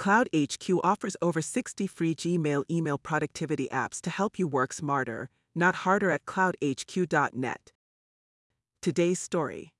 CloudHQ offers over 60 free Gmail email productivity apps to help you work smarter, not harder at cloudhq.net. Today's story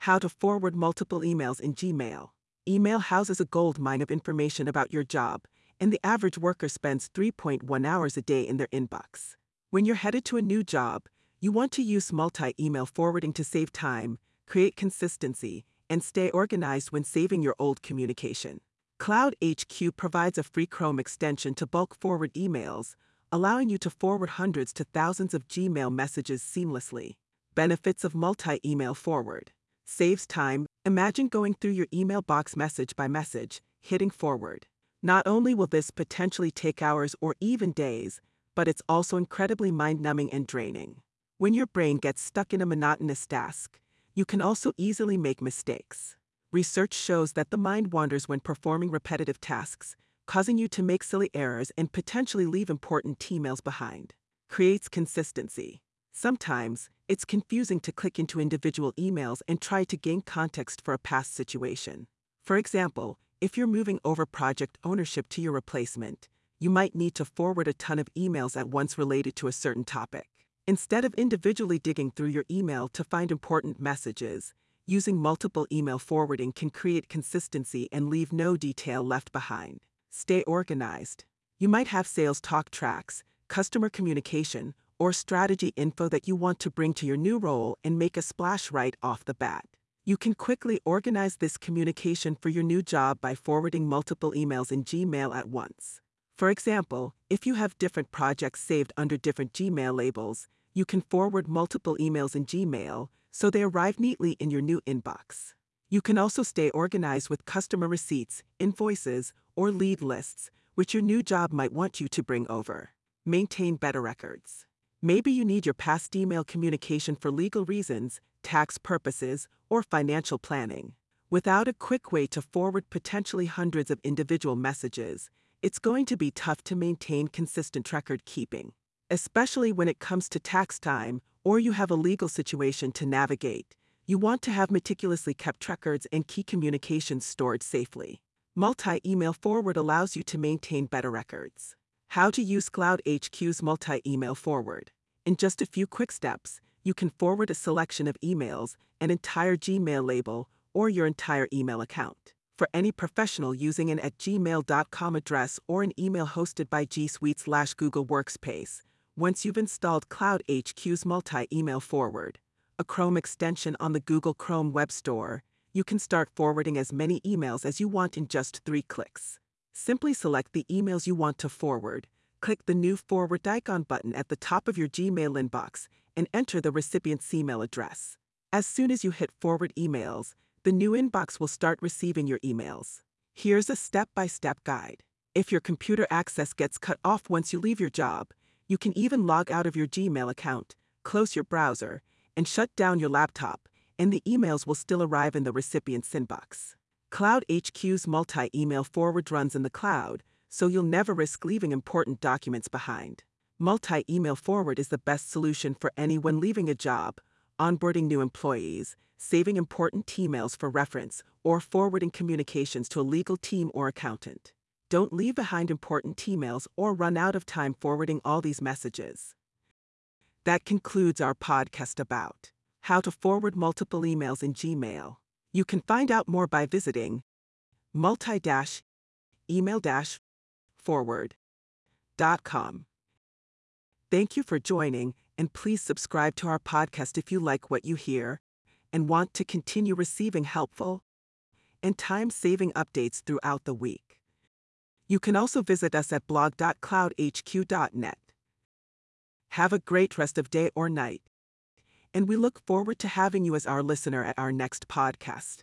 How to forward multiple emails in Gmail. Email houses a gold mine of information about your job, and the average worker spends 3.1 hours a day in their inbox. When you're headed to a new job, you want to use multi email forwarding to save time, create consistency, and stay organized when saving your old communication. Cloud HQ provides a free Chrome extension to bulk forward emails, allowing you to forward hundreds to thousands of Gmail messages seamlessly. Benefits of multi email forward saves time. Imagine going through your email box message by message, hitting forward. Not only will this potentially take hours or even days, but it's also incredibly mind numbing and draining. When your brain gets stuck in a monotonous task, you can also easily make mistakes. Research shows that the mind wanders when performing repetitive tasks, causing you to make silly errors and potentially leave important emails behind. Creates consistency. Sometimes, it's confusing to click into individual emails and try to gain context for a past situation. For example, if you're moving over project ownership to your replacement, you might need to forward a ton of emails at once related to a certain topic. Instead of individually digging through your email to find important messages, using multiple email forwarding can create consistency and leave no detail left behind. Stay organized. You might have sales talk tracks, customer communication, or strategy info that you want to bring to your new role and make a splash right off the bat. You can quickly organize this communication for your new job by forwarding multiple emails in Gmail at once. For example, if you have different projects saved under different Gmail labels, you can forward multiple emails in Gmail so they arrive neatly in your new inbox. You can also stay organized with customer receipts, invoices, or lead lists, which your new job might want you to bring over. Maintain better records. Maybe you need your past email communication for legal reasons, tax purposes, or financial planning. Without a quick way to forward potentially hundreds of individual messages, it's going to be tough to maintain consistent record keeping especially when it comes to tax time or you have a legal situation to navigate. You want to have meticulously kept records and key communications stored safely. Multi email forward allows you to maintain better records. How to use Cloud HQ's multi email forward. In just a few quick steps, you can forward a selection of emails, an entire Gmail label, or your entire email account. For any professional using an at gmail.com address or an email hosted by G Suite slash Google Workspace, once you've installed Cloud HQ's multi-email forward, a Chrome extension on the Google Chrome Web Store, you can start forwarding as many emails as you want in just three clicks. Simply select the emails you want to forward, click the new forward icon button at the top of your Gmail inbox, and enter the recipient's email address. As soon as you hit forward emails, the new inbox will start receiving your emails. Here's a step-by-step guide. If your computer access gets cut off once you leave your job, you can even log out of your Gmail account, close your browser, and shut down your laptop, and the emails will still arrive in the recipient's inbox. Cloud HQ's multi email forward runs in the cloud, so you'll never risk leaving important documents behind. Multi email forward is the best solution for anyone leaving a job, onboarding new employees, saving important emails for reference, or forwarding communications to a legal team or accountant. Don't leave behind important emails or run out of time forwarding all these messages. That concludes our podcast about how to forward multiple emails in Gmail. You can find out more by visiting multi-email-forward.com. Thank you for joining, and please subscribe to our podcast if you like what you hear and want to continue receiving helpful and time saving updates throughout the week. You can also visit us at blog.cloudhq.net. Have a great rest of day or night. And we look forward to having you as our listener at our next podcast.